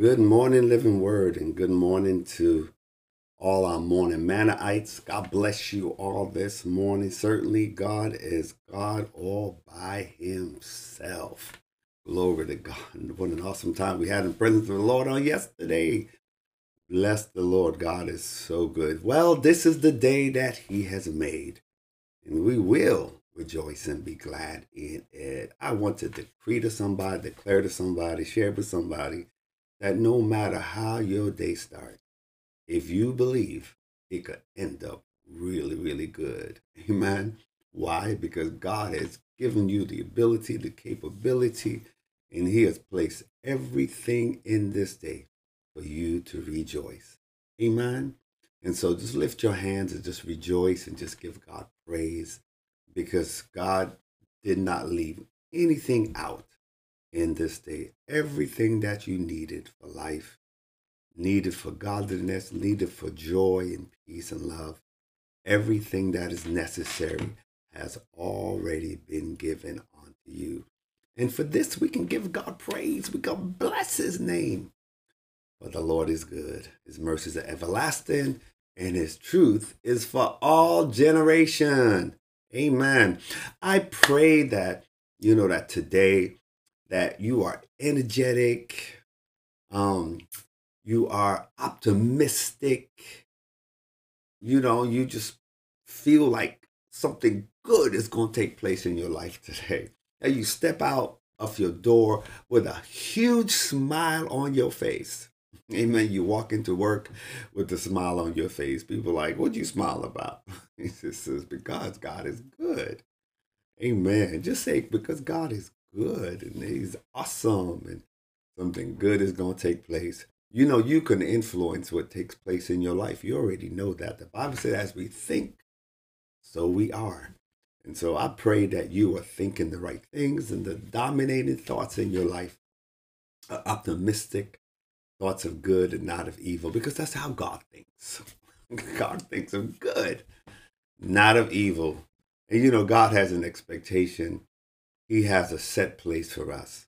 Good morning, Living Word, and good morning to all our morning Mannaites. God bless you all this morning. Certainly, God is God all by Himself. Glory to God. What an awesome time we had in presence of the Lord on yesterday. Bless the Lord. God is so good. Well, this is the day that He has made, and we will rejoice and be glad in it. I want to decree to somebody, declare to somebody, share with somebody that no matter how your day starts, if you believe, it could end up really, really good. Amen. Why? Because God has given you the ability, the capability, and He has placed everything in this day for you to rejoice. Amen. And so just lift your hands and just rejoice and just give God praise because God did not leave anything out in this day. Everything that you needed for life, needed for godliness, needed for joy and peace and love, everything that is necessary has already been given unto you. And for this, we can give God praise. We can bless his name. For the Lord is good. His mercies are everlasting, and his truth is for all generation. Amen. I pray that, you know, that today that you are energetic, um, you are optimistic, you know, you just feel like something good is going to take place in your life today. And you step out of your door with a huge smile on your face. Amen. You walk into work with a smile on your face. People like, what'd you smile about? He says, because God is good. Amen. Just say, because God is good and He's awesome and something good is going to take place. You know, you can influence what takes place in your life. You already know that. The Bible says, as we think, so we are. And so I pray that you are thinking the right things and the dominating thoughts in your life are optimistic, thoughts of good and not of evil, because that's how God thinks. God thinks of good, not of evil. And you know, God has an expectation, He has a set place for us.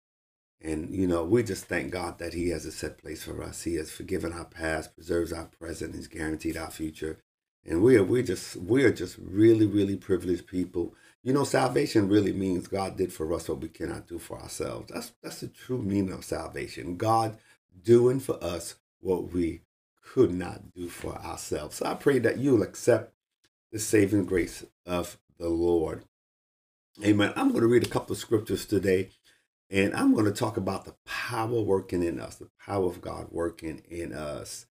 And you know, we just thank God that He has a set place for us. He has forgiven our past, preserves our present, He's guaranteed our future. And we are we just we are just really, really privileged people. You know, salvation really means God did for us what we cannot do for ourselves. That's that's the true meaning of salvation. God doing for us what we could not do for ourselves. So I pray that you'll accept the saving grace of the Lord. Amen. I'm going to read a couple of scriptures today, and I'm going to talk about the power working in us, the power of God working in us.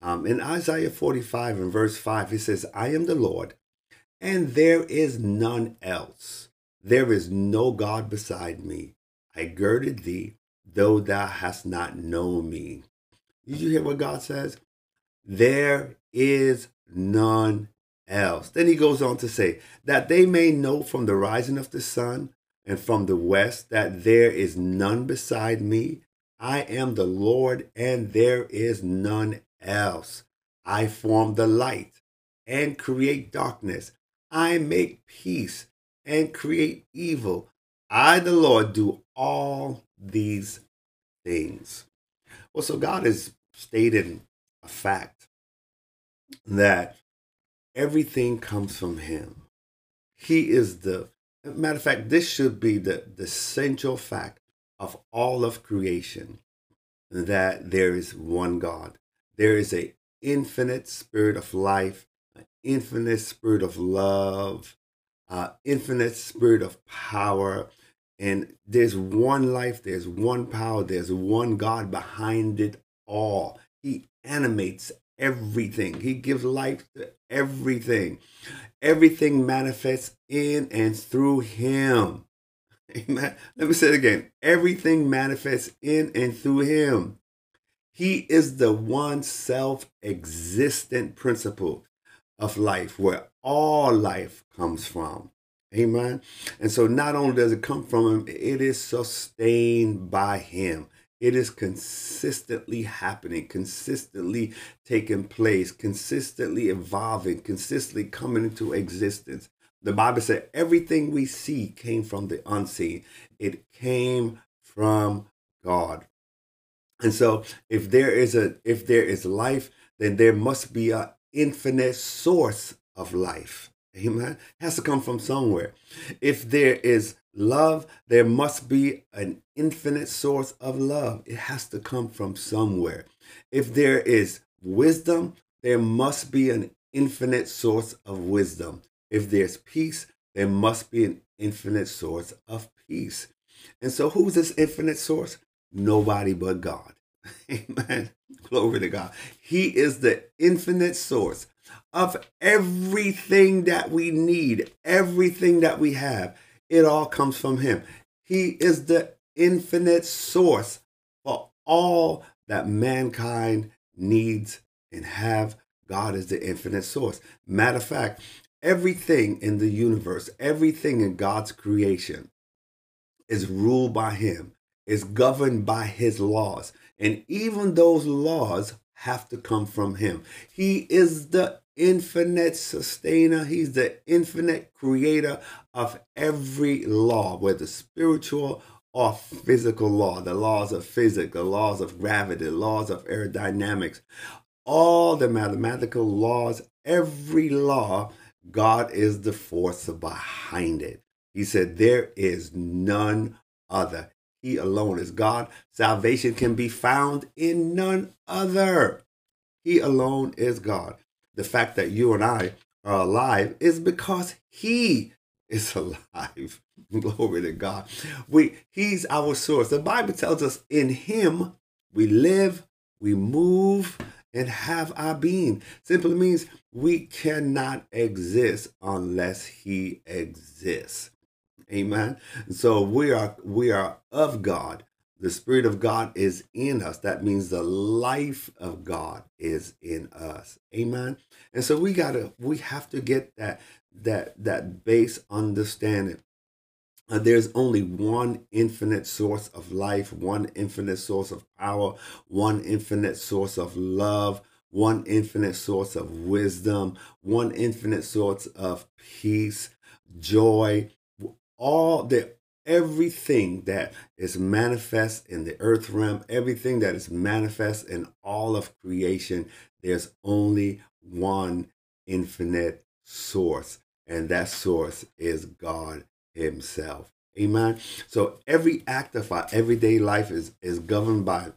Um, in Isaiah 45 and verse 5, he says, I am the Lord, and there is none else. There is no God beside me. I girded thee though thou hast not known me. Did you hear what God says? There is none else. Then he goes on to say, that they may know from the rising of the sun and from the west that there is none beside me. I am the Lord, and there is none else. I form the light and create darkness. I make peace and create evil. I, the Lord, do all these things. Well, so God has stated a fact that everything comes from Him. He is the matter of fact, this should be the, the central fact of all of creation that there is one God. There is a infinite spirit of life, an infinite spirit of love, uh, infinite spirit of power, and there's one life, there's one power, there's one God behind it all. He animates everything, He gives life to everything. Everything manifests in and through Him. Amen. Let me say it again. Everything manifests in and through Him. He is the one self existent principle of life where all life comes from. Amen. And so not only does it come from him, it is sustained by him. It is consistently happening, consistently taking place, consistently evolving, consistently coming into existence. The Bible said everything we see came from the unseen. It came from God. And so if there is a if there is life, then there must be an infinite source of life. Amen. It has to come from somewhere. If there is love, there must be an infinite source of love. It has to come from somewhere. If there is wisdom, there must be an infinite source of wisdom. If there's peace, there must be an infinite source of peace. And so, who's this infinite source? Nobody but God. Amen. Glory to God. He is the infinite source of everything that we need, everything that we have. It all comes from Him. He is the infinite source for all that mankind needs and have. God is the infinite source. Matter of fact, everything in the universe, everything in God's creation is ruled by Him, is governed by His laws. And even those laws have to come from Him. He is the infinite sustainer, He's the infinite creator of every law, whether spiritual or physical law, the laws of physics, the laws of gravity, the laws of aerodynamics, all the mathematical laws, every law, God is the force behind it. He said, There is none other. He alone is God. Salvation can be found in none other. He alone is God. The fact that you and I are alive is because He is alive. Glory to God. We He's our source. The Bible tells us in Him we live, we move, and have our being. Simply means we cannot exist unless He exists. Amen. So we are we are of God. The Spirit of God is in us. That means the life of God is in us. Amen. And so we gotta we have to get that that that base understanding. Uh, there's only one infinite source of life, one infinite source of power, one infinite source of love, one infinite source of wisdom, one infinite source of peace, joy, all the everything that is manifest in the earth realm, everything that is manifest in all of creation, there's only one infinite source, and that source is God Himself. Amen. So every act of our everyday life is, is governed by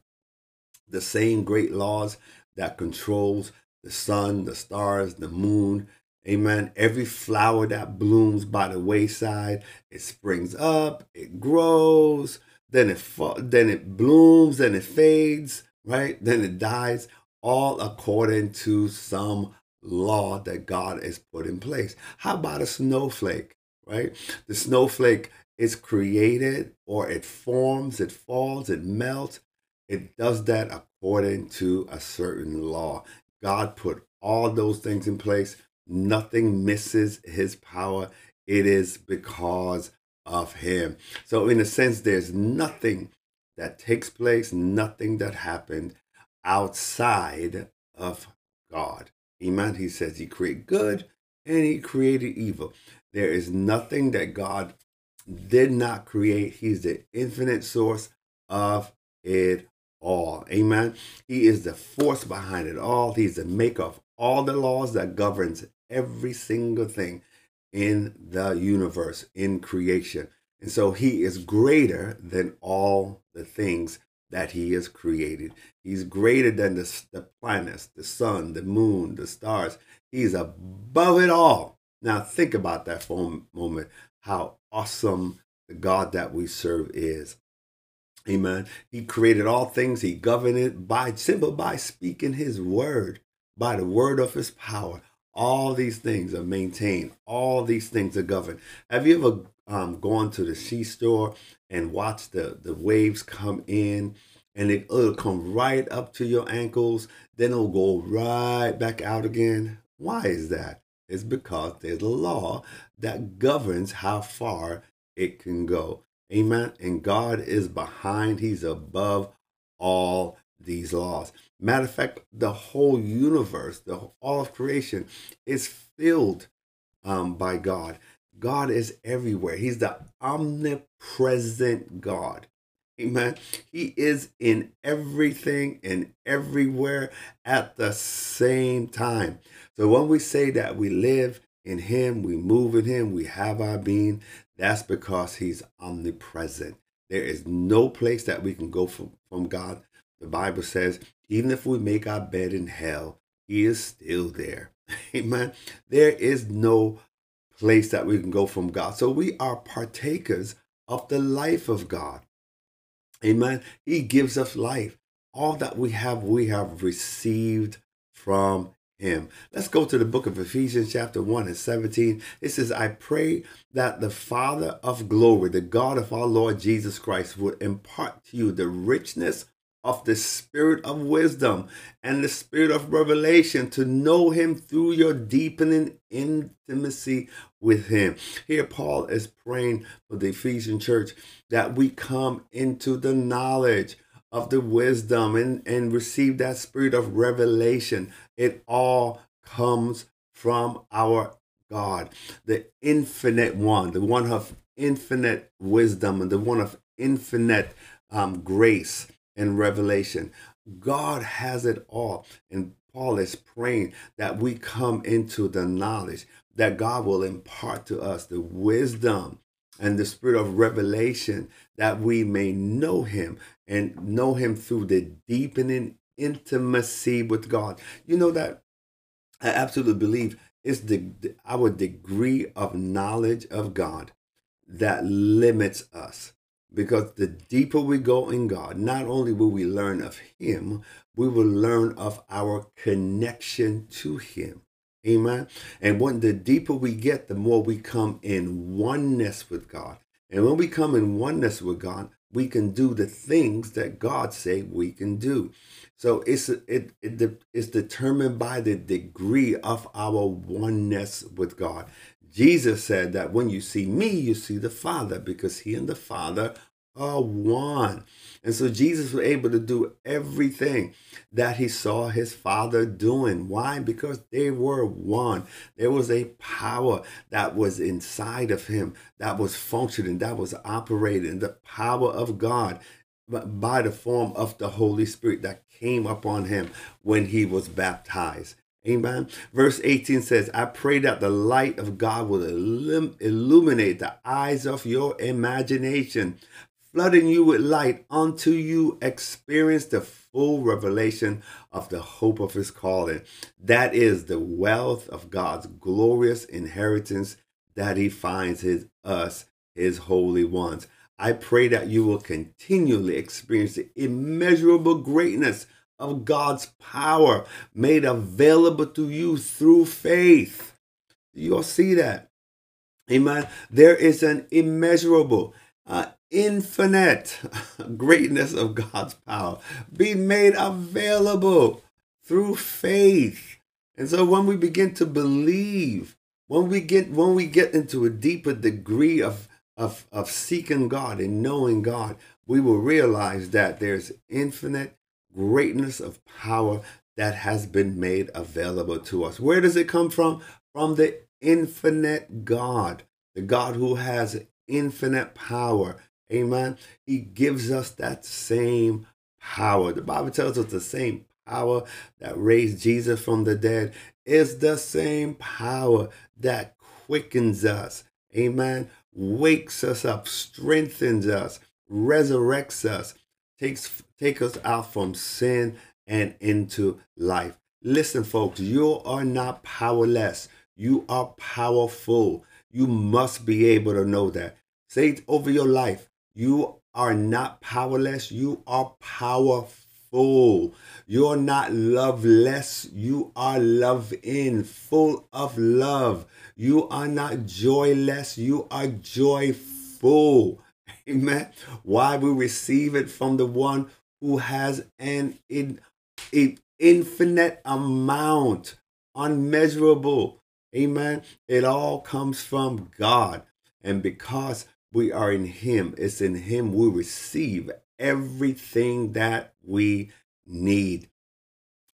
the same great laws that controls the sun, the stars, the moon, Amen. Every flower that blooms by the wayside, it springs up, it grows, then it then it blooms, then it fades, right? Then it dies, all according to some law that God has put in place. How about a snowflake, right? The snowflake is created or it forms, it falls, it melts. It does that according to a certain law. God put all those things in place Nothing misses his power. It is because of him. So, in a sense, there's nothing that takes place, nothing that happened outside of God. Amen. He says he created good and he created evil. There is nothing that God did not create. He's the infinite source of it all. Amen. He is the force behind it all. He's the maker of all the laws that governs every single thing in the universe, in creation. And so he is greater than all the things that he has created. He's greater than the, the planets, the sun, the moon, the stars. He's above it all. Now, think about that for a moment how awesome the God that we serve is. Amen. He created all things, he governed it by simple by speaking his word, by the word of his power. All these things are maintained. All these things are governed. Have you ever um, gone to the seashore and watched the, the waves come in and it, it'll come right up to your ankles, then it'll go right back out again? Why is that? It's because there's a law that governs how far it can go. Amen. And God is behind, He's above all these laws. Matter of fact, the whole universe, the all of creation is filled um, by God. God is everywhere. He's the omnipresent God. Amen. He is in everything and everywhere at the same time. So when we say that we live in Him, we move in Him, we have our being, that's because He's omnipresent. There is no place that we can go from, from God. The Bible says, even if we make our bed in hell, He is still there. Amen. There is no place that we can go from God. So we are partakers of the life of God. Amen. He gives us life. All that we have, we have received from him. Let's go to the book of Ephesians, chapter 1 and 17. It says, I pray that the Father of glory, the God of our Lord Jesus Christ, would impart to you the richness of the spirit of wisdom and the spirit of revelation to know him through your deepening intimacy with him. Here, Paul is praying for the Ephesian church that we come into the knowledge of the wisdom and, and receive that spirit of revelation. It all comes from our God, the infinite one, the one of infinite wisdom and the one of infinite um, grace and revelation. God has it all. And Paul is praying that we come into the knowledge that God will impart to us the wisdom and the spirit of revelation that we may know him and know him through the deepening intimacy with God. You know that I absolutely believe it's the our degree of knowledge of God that limits us. Because the deeper we go in God, not only will we learn of Him, we will learn of our connection to Him. Amen. And when the deeper we get, the more we come in oneness with God. And when we come in oneness with God, we can do the things that God say we can do. So it's it, it it's determined by the degree of our oneness with God. Jesus said that when you see me, you see the Father, because he and the Father are one. And so Jesus was able to do everything that he saw his father doing. Why? Because they were one. There was a power that was inside of him, that was functioning, that was operating, the power of God by the form of the Holy Spirit that came upon him when he was baptized. Amen. Verse 18 says, I pray that the light of God will illuminate the eyes of your imagination flooding you with light until you experience the full revelation of the hope of his calling. That is the wealth of God's glorious inheritance that he finds his us, his holy ones. I pray that you will continually experience the immeasurable greatness of God's power made available to you through faith. You'll see that. Amen. There is an immeasurable, uh, infinite greatness of God's power being made available through faith. And so when we begin to believe, when we get when we get into a deeper degree of of, of seeking God and knowing God, we will realize that there's infinite greatness of power that has been made available to us. Where does it come from? From the infinite God, the God who has infinite power Amen. He gives us that same power. The Bible tells us the same power that raised Jesus from the dead is the same power that quickens us. Amen. Wakes us up, strengthens us, resurrects us, takes take us out from sin and into life. Listen, folks, you are not powerless. You are powerful. You must be able to know that. Say it over your life. You are not powerless. You are powerful. You're not loveless. You are love in, full of love. You are not joyless. You are joyful. Amen. Why we receive it from the one who has an in, in infinite amount, unmeasurable. Amen. It all comes from God. And because we are in Him. It's in Him we receive everything that we need.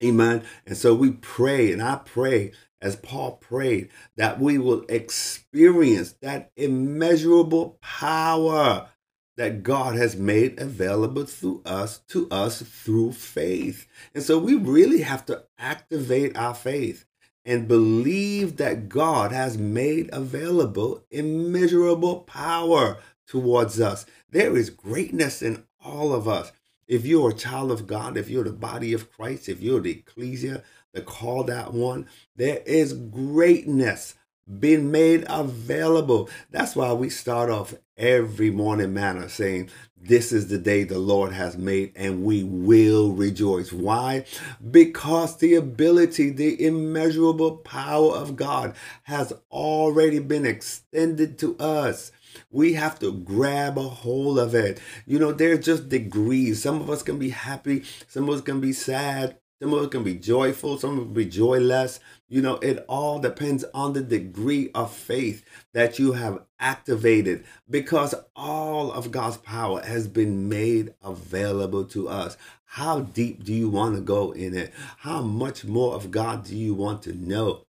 Amen. And so we pray, and I pray as Paul prayed that we will experience that immeasurable power that God has made available to us to us through faith. And so we really have to activate our faith and believe that God has made available immeasurable power towards us. There is greatness in all of us. If you're a child of God, if you're the body of Christ, if you're the ecclesia, the called out one, there is greatness being made available. That's why we start off every morning Manna saying, This is the day the Lord has made, and we will rejoice. Why? Because the ability, the immeasurable power of God has already been extended to us. We have to grab a hold of it. You know, there's just degrees. Some of us can be happy, some of us can be sad, some of us can be joyful, some of us be joyless. You know, it all depends on the degree of faith that you have activated because all of God's power has been made available to us. How deep do you want to go in it? How much more of God do you want to know?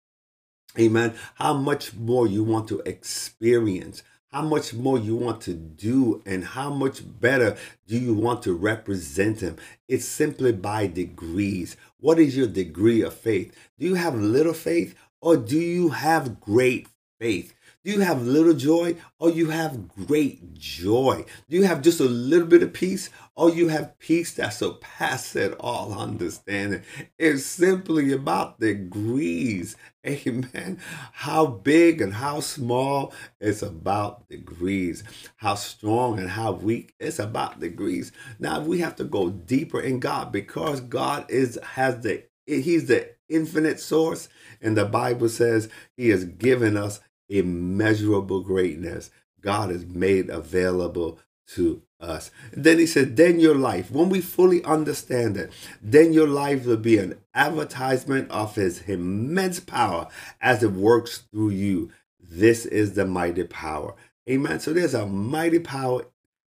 Amen. How much more you want to experience? How much more you want to do and how much better do you want to represent him? It's simply by degrees. What is your degree of faith? Do you have little faith or do you have great faith do you have little joy or you have great joy? Do you have just a little bit of peace or you have peace that surpasses all understanding? It's simply about degrees. Amen. How big and how small, it's about degrees. How strong and how weak, it's about degrees. Now we have to go deeper in God because God is has the He's the infinite source. And the Bible says He has given us immeasurable greatness God has made available to us. then he said, then your life, when we fully understand it, then your life will be an advertisement of his immense power as it works through you. This is the mighty power. Amen. So there's a mighty power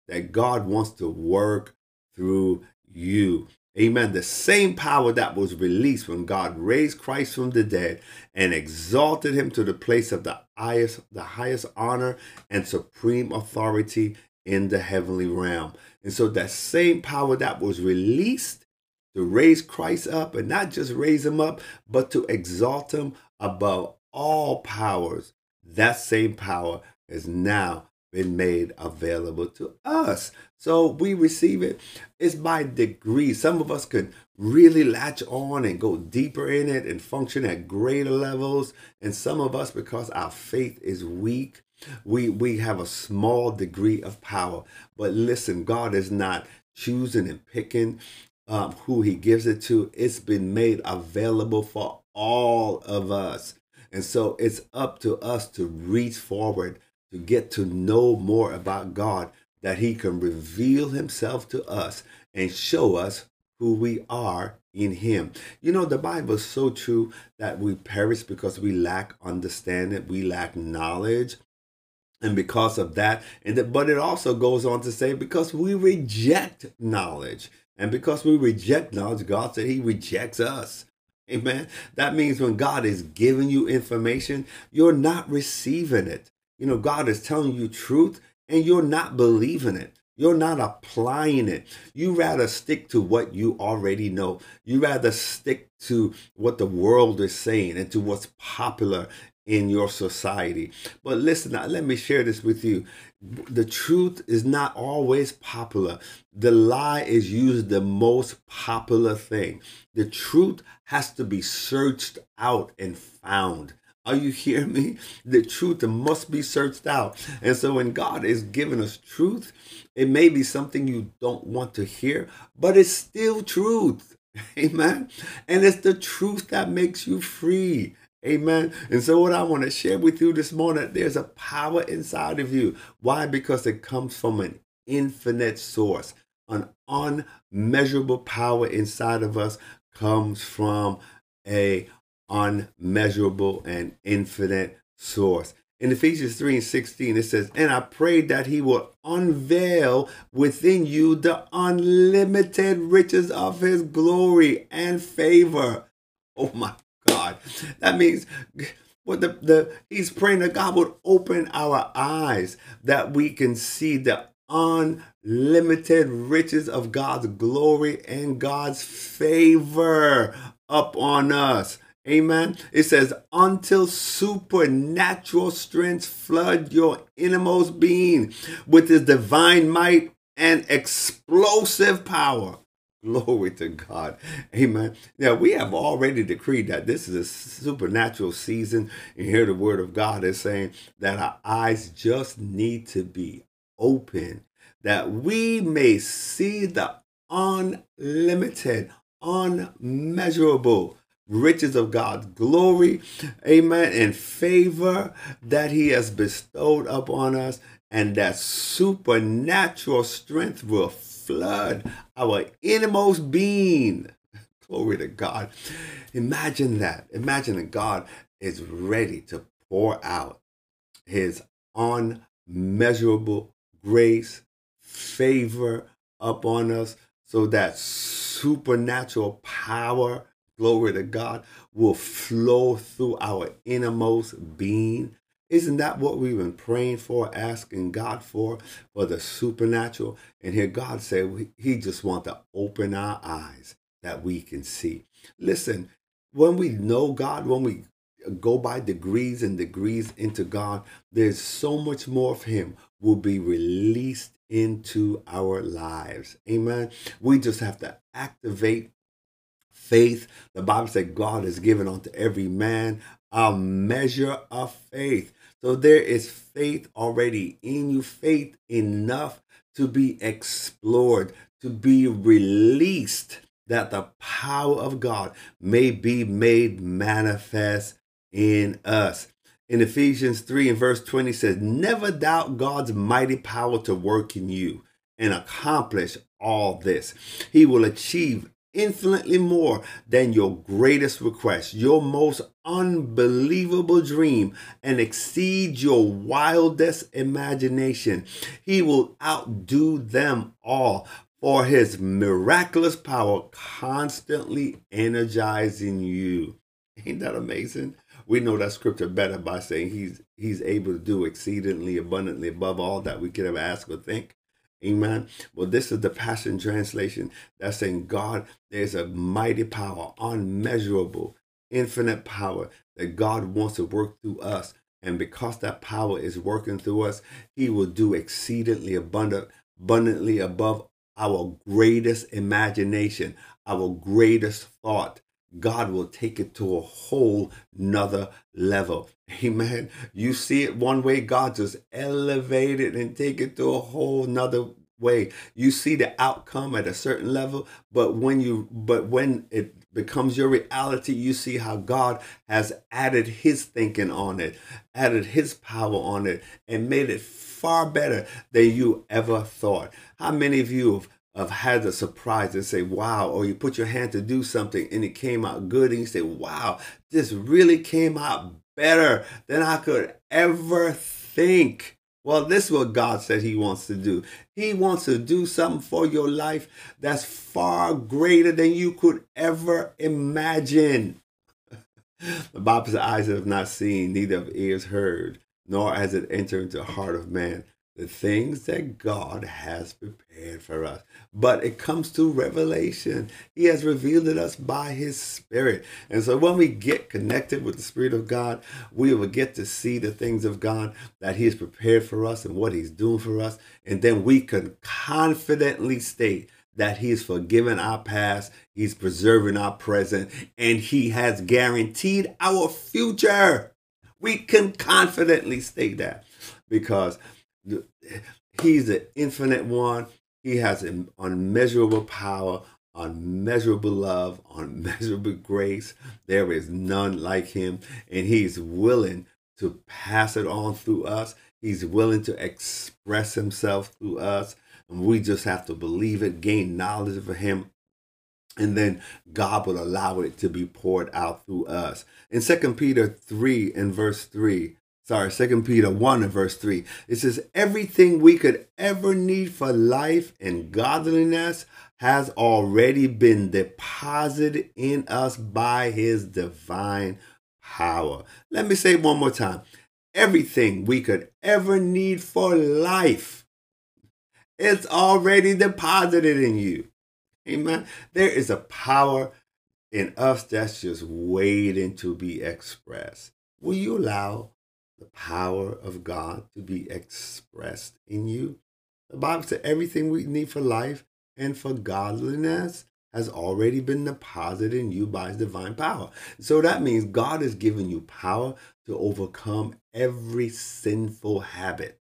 that God wants to work through you. Amen. The same power that was released when God raised Christ from the dead and exalted him to the place of the highest, the highest honor and supreme authority in the heavenly realm. And so that same power that was released to raise Christ up and not just raise him up, but to exalt him above all powers, that same power is now been made available to us. So we receive it. It's by degrees. Some of us could really latch on and go deeper in it and function at greater levels. And some of us, because our faith is weak, we we have a small degree of power. But listen, God is not choosing and picking um, who He gives it to. It's been made available for all of us. And so it's up to us to reach forward to get to know more about God, that He can reveal Himself to us and show us who we are in Him. You know, the Bible is so true that we perish because we lack understanding, we lack knowledge. And because of that, and the, but it also goes on to say because we reject knowledge. And because we reject knowledge, God said He rejects us. Amen. That means when God is giving you information, you're not receiving it. You know, God is telling you truth and you're not believing it. You're not applying it. You rather stick to what you already know. You rather stick to what the world is saying and to what's popular in your society. But listen, let me share this with you. The truth is not always popular. The lie is usually the most popular thing. The truth has to be searched out and found. Are you hearing me? The truth must be searched out. And so when God is giving us truth, it may be something you don't want to hear, but it's still truth. Amen. And it's the truth that makes you free. Amen. And so, what I want to share with you this morning, there's a power inside of you. Why? Because it comes from an infinite source. An unmeasurable power inside of us comes from a unmeasurable and infinite source. In Ephesians 3 and 16, it says, And I pray that he will unveil within you the unlimited riches of his glory and favor. Oh my God. That means what the, the he's praying that God would open our eyes that we can see the unlimited riches of God's glory and God's favor upon us. Amen. It says, until supernatural strength flood your innermost being with his divine might and explosive power. Glory to God. Amen. Now, we have already decreed that this is a supernatural season. And here the word of God is saying that our eyes just need to be open, that we may see the unlimited, unmeasurable riches of God's glory, amen, and favor that He has bestowed upon us, and that supernatural strength will flood our innermost being. Glory to God. Imagine that. Imagine that God is ready to pour out His unmeasurable grace, favor upon us, so that supernatural power glory to God, will flow through our innermost being. Isn't that what we've been praying for, asking God for, for the supernatural? And here God said He just wants to open our eyes that we can see. Listen, when we know God, when we go by degrees and degrees into God, there's so much more of Him will be released into our lives. Amen. We just have to activate faith. The Bible said God has given unto every man a measure of faith. So there is faith already in you, faith enough to be explored, to be released, that the power of God may be made manifest in us. In Ephesians 3 and verse 20 says, Never doubt God's mighty power to work in you and accomplish all this. He will achieve infinitely more than your greatest request, your most unbelievable dream, and exceed your wildest imagination. He will outdo them all for his miraculous power constantly energizing you. Ain't that amazing? We know that scripture better by saying he's he's able to do exceedingly abundantly above all that we could ever ask or think. Amen. Well, this is the Passion Translation that's saying, God, there's a mighty power, unmeasurable, infinite power that God wants to work through us. And because that power is working through us, He will do exceedingly abundant, abundantly above our greatest imagination, our greatest thought. God will take it to a whole nother level. Amen. You see it one way, God just elevate it and take it to a whole nother way. You see the outcome at a certain level, but when you but when it becomes your reality, you see how God has added his thinking on it, added his power on it, and made it far better than you ever thought. How many of you have have had a surprise and say, wow, or you put your hand to do something and it came out good and you say, wow, this really came out better than I could ever think. Well, this is what God said He wants to do. He wants to do something for your life that's far greater than you could ever imagine. the Bible says, eyes have not seen, neither have ears heard, nor has it entered into the heart of man the things that God has prepared for us. But it comes to revelation. He has revealed it us by his spirit. And so when we get connected with the spirit of God, we will get to see the things of God that he has prepared for us and what he's doing for us. And then we can confidently state that he's forgiven our past, he's preserving our present, and he has guaranteed our future. We can confidently state that because He's the infinite one. He has an unmeasurable power, unmeasurable love, unmeasurable grace. There is none like him. And he's willing to pass it on through us. He's willing to express himself through us. And we just have to believe it, gain knowledge of him, and then God will allow it to be poured out through us. In Second Peter 3 and verse 3, sorry, Second Peter 1 and verse 3. It says, Everything we could ever need for life and godliness has already been deposited in us by his divine power. Let me say one more time. Everything we could ever need for life It's already deposited in you. Amen. There is a power in us that's just waiting to be expressed. Will you allow the power of God to be expressed in you? The Bible said everything we need for life and for godliness has already been deposited in you by his divine power. So that means God has given you power to overcome every sinful habit.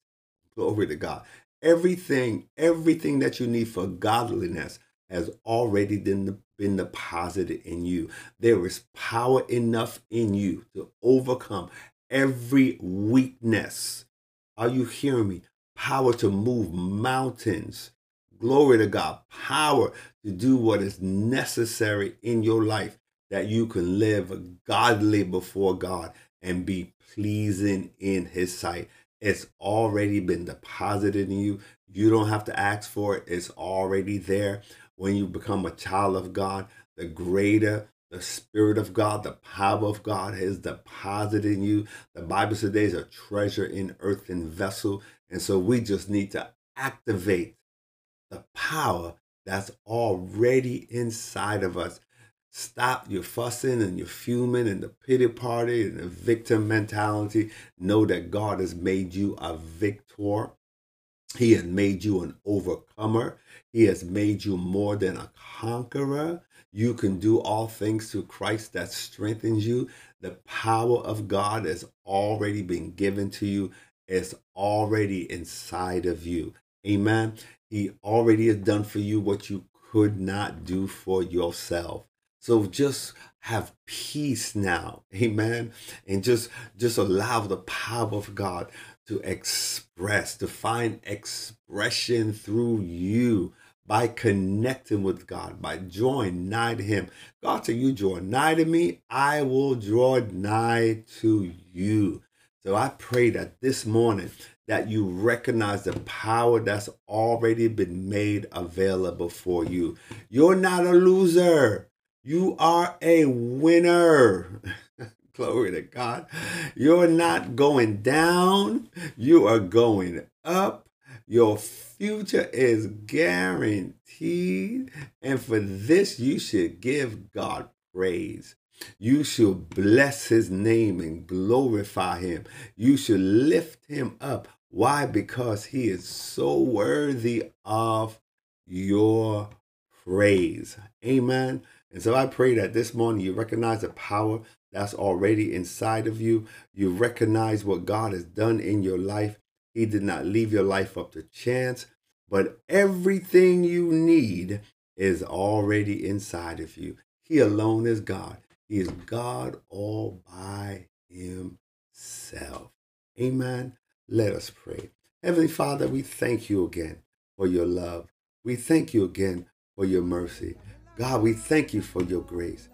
Glory to God. Everything, everything that you need for godliness has already been, been deposited in you. There is power enough in you to overcome every weakness. Are you hearing me? Power to move mountains. Glory to God. Power to do what is necessary in your life that you can live godly before God and be pleasing in His sight. It's already been deposited in you. You don't have to ask for it, it's already there. When you become a child of God, the greater the Spirit of God, the power of God has deposited in you. The Bible says there's a treasure in earthen vessel. And so we just need to activate the power that's already inside of us. Stop your fussing and your fuming and the pity party and the victim mentality. Know that God has made you a victor. He has made you an overcomer. He has made you more than a conqueror. You can do all things through Christ that strengthens you. The power of God has already been given to you, it's already inside of you. Amen. He already has done for you what you could not do for yourself. So just have peace now. Amen. And just just allow the power of God to express, to find expression through you by connecting with God, by drawing nigh to Him. God said, You draw nigh to me, I will draw nigh to you. So I pray that this morning that you recognize the power that's already been made available for you. You're not a loser. You are a winner. Glory to God. You're not going down, you are going up. Your future is guaranteed. And for this, you should give God praise. You should bless his name and glorify him. You should lift him up. Why? Because he is so worthy of your praise. Amen. And so I pray that this morning you recognize the power that's already inside of you. You recognize what God has done in your life. He did not leave your life up to chance, but everything you need is already inside of you. He alone is God. He is God all by himself. Amen. Let us pray. Heavenly Father, we thank you again for your love. We thank you again for your mercy. God, we thank you for your grace.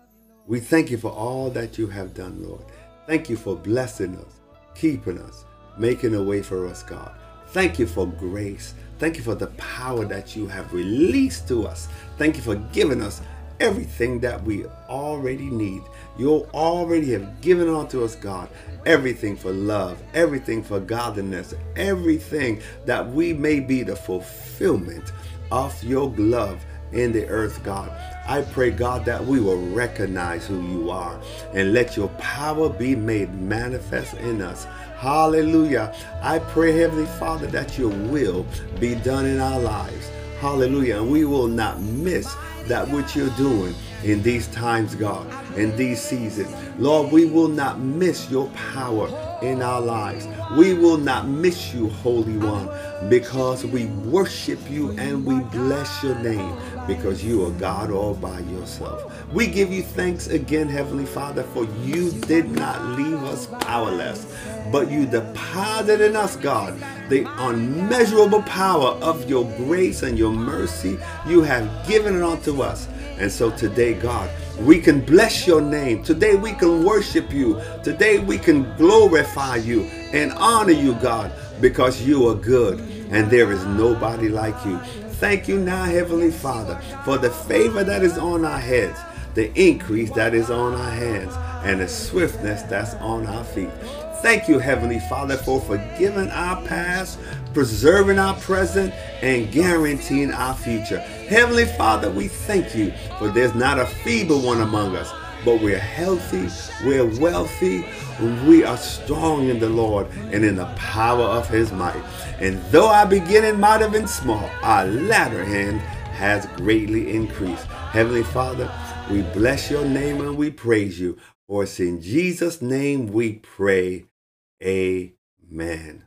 We thank you for all that you have done, Lord. Thank you for blessing us, keeping us, making a way for us, God. Thank you for grace. Thank you for the power that you have released to us. Thank you for giving us everything that we already need. You already have given unto us, God, everything for love, everything for godliness, everything that we may be the fulfillment of your love in the earth, God. I pray, God, that we will recognize who you are and let your power be made manifest in us. Hallelujah. I pray, Heavenly Father, that your will be done in our lives. Hallelujah. And we will not miss that which you're doing in these times, God, in these seasons. Lord, we will not miss your power in our lives. We will not miss you, Holy One, because we worship you and we bless your name because you are God all by yourself. We give you thanks again, Heavenly Father, for you did not leave us powerless, but you deposited in us, God, the unmeasurable power of your grace and your mercy. You have given it unto us. And so today, God, we can bless your name. Today we can worship you. Today we can glorify you and honor you, God, because you are good and there is nobody like you. Thank you now, Heavenly Father, for the favor that is on our heads, the increase that is on our hands, and the swiftness that's on our feet. thank you, Heavenly Father, for forgiving our past, preserving our present, and guaranteeing our future. Heavenly Father, we thank you for there's not a feeble one among us, but we're healthy, we're wealthy, we are strong in the Lord and in the power of his might. And though our beginning might have been small, our latter hand has greatly increased. Heavenly Father, we bless your name and we praise you. For it's in Jesus' name we pray. Amen.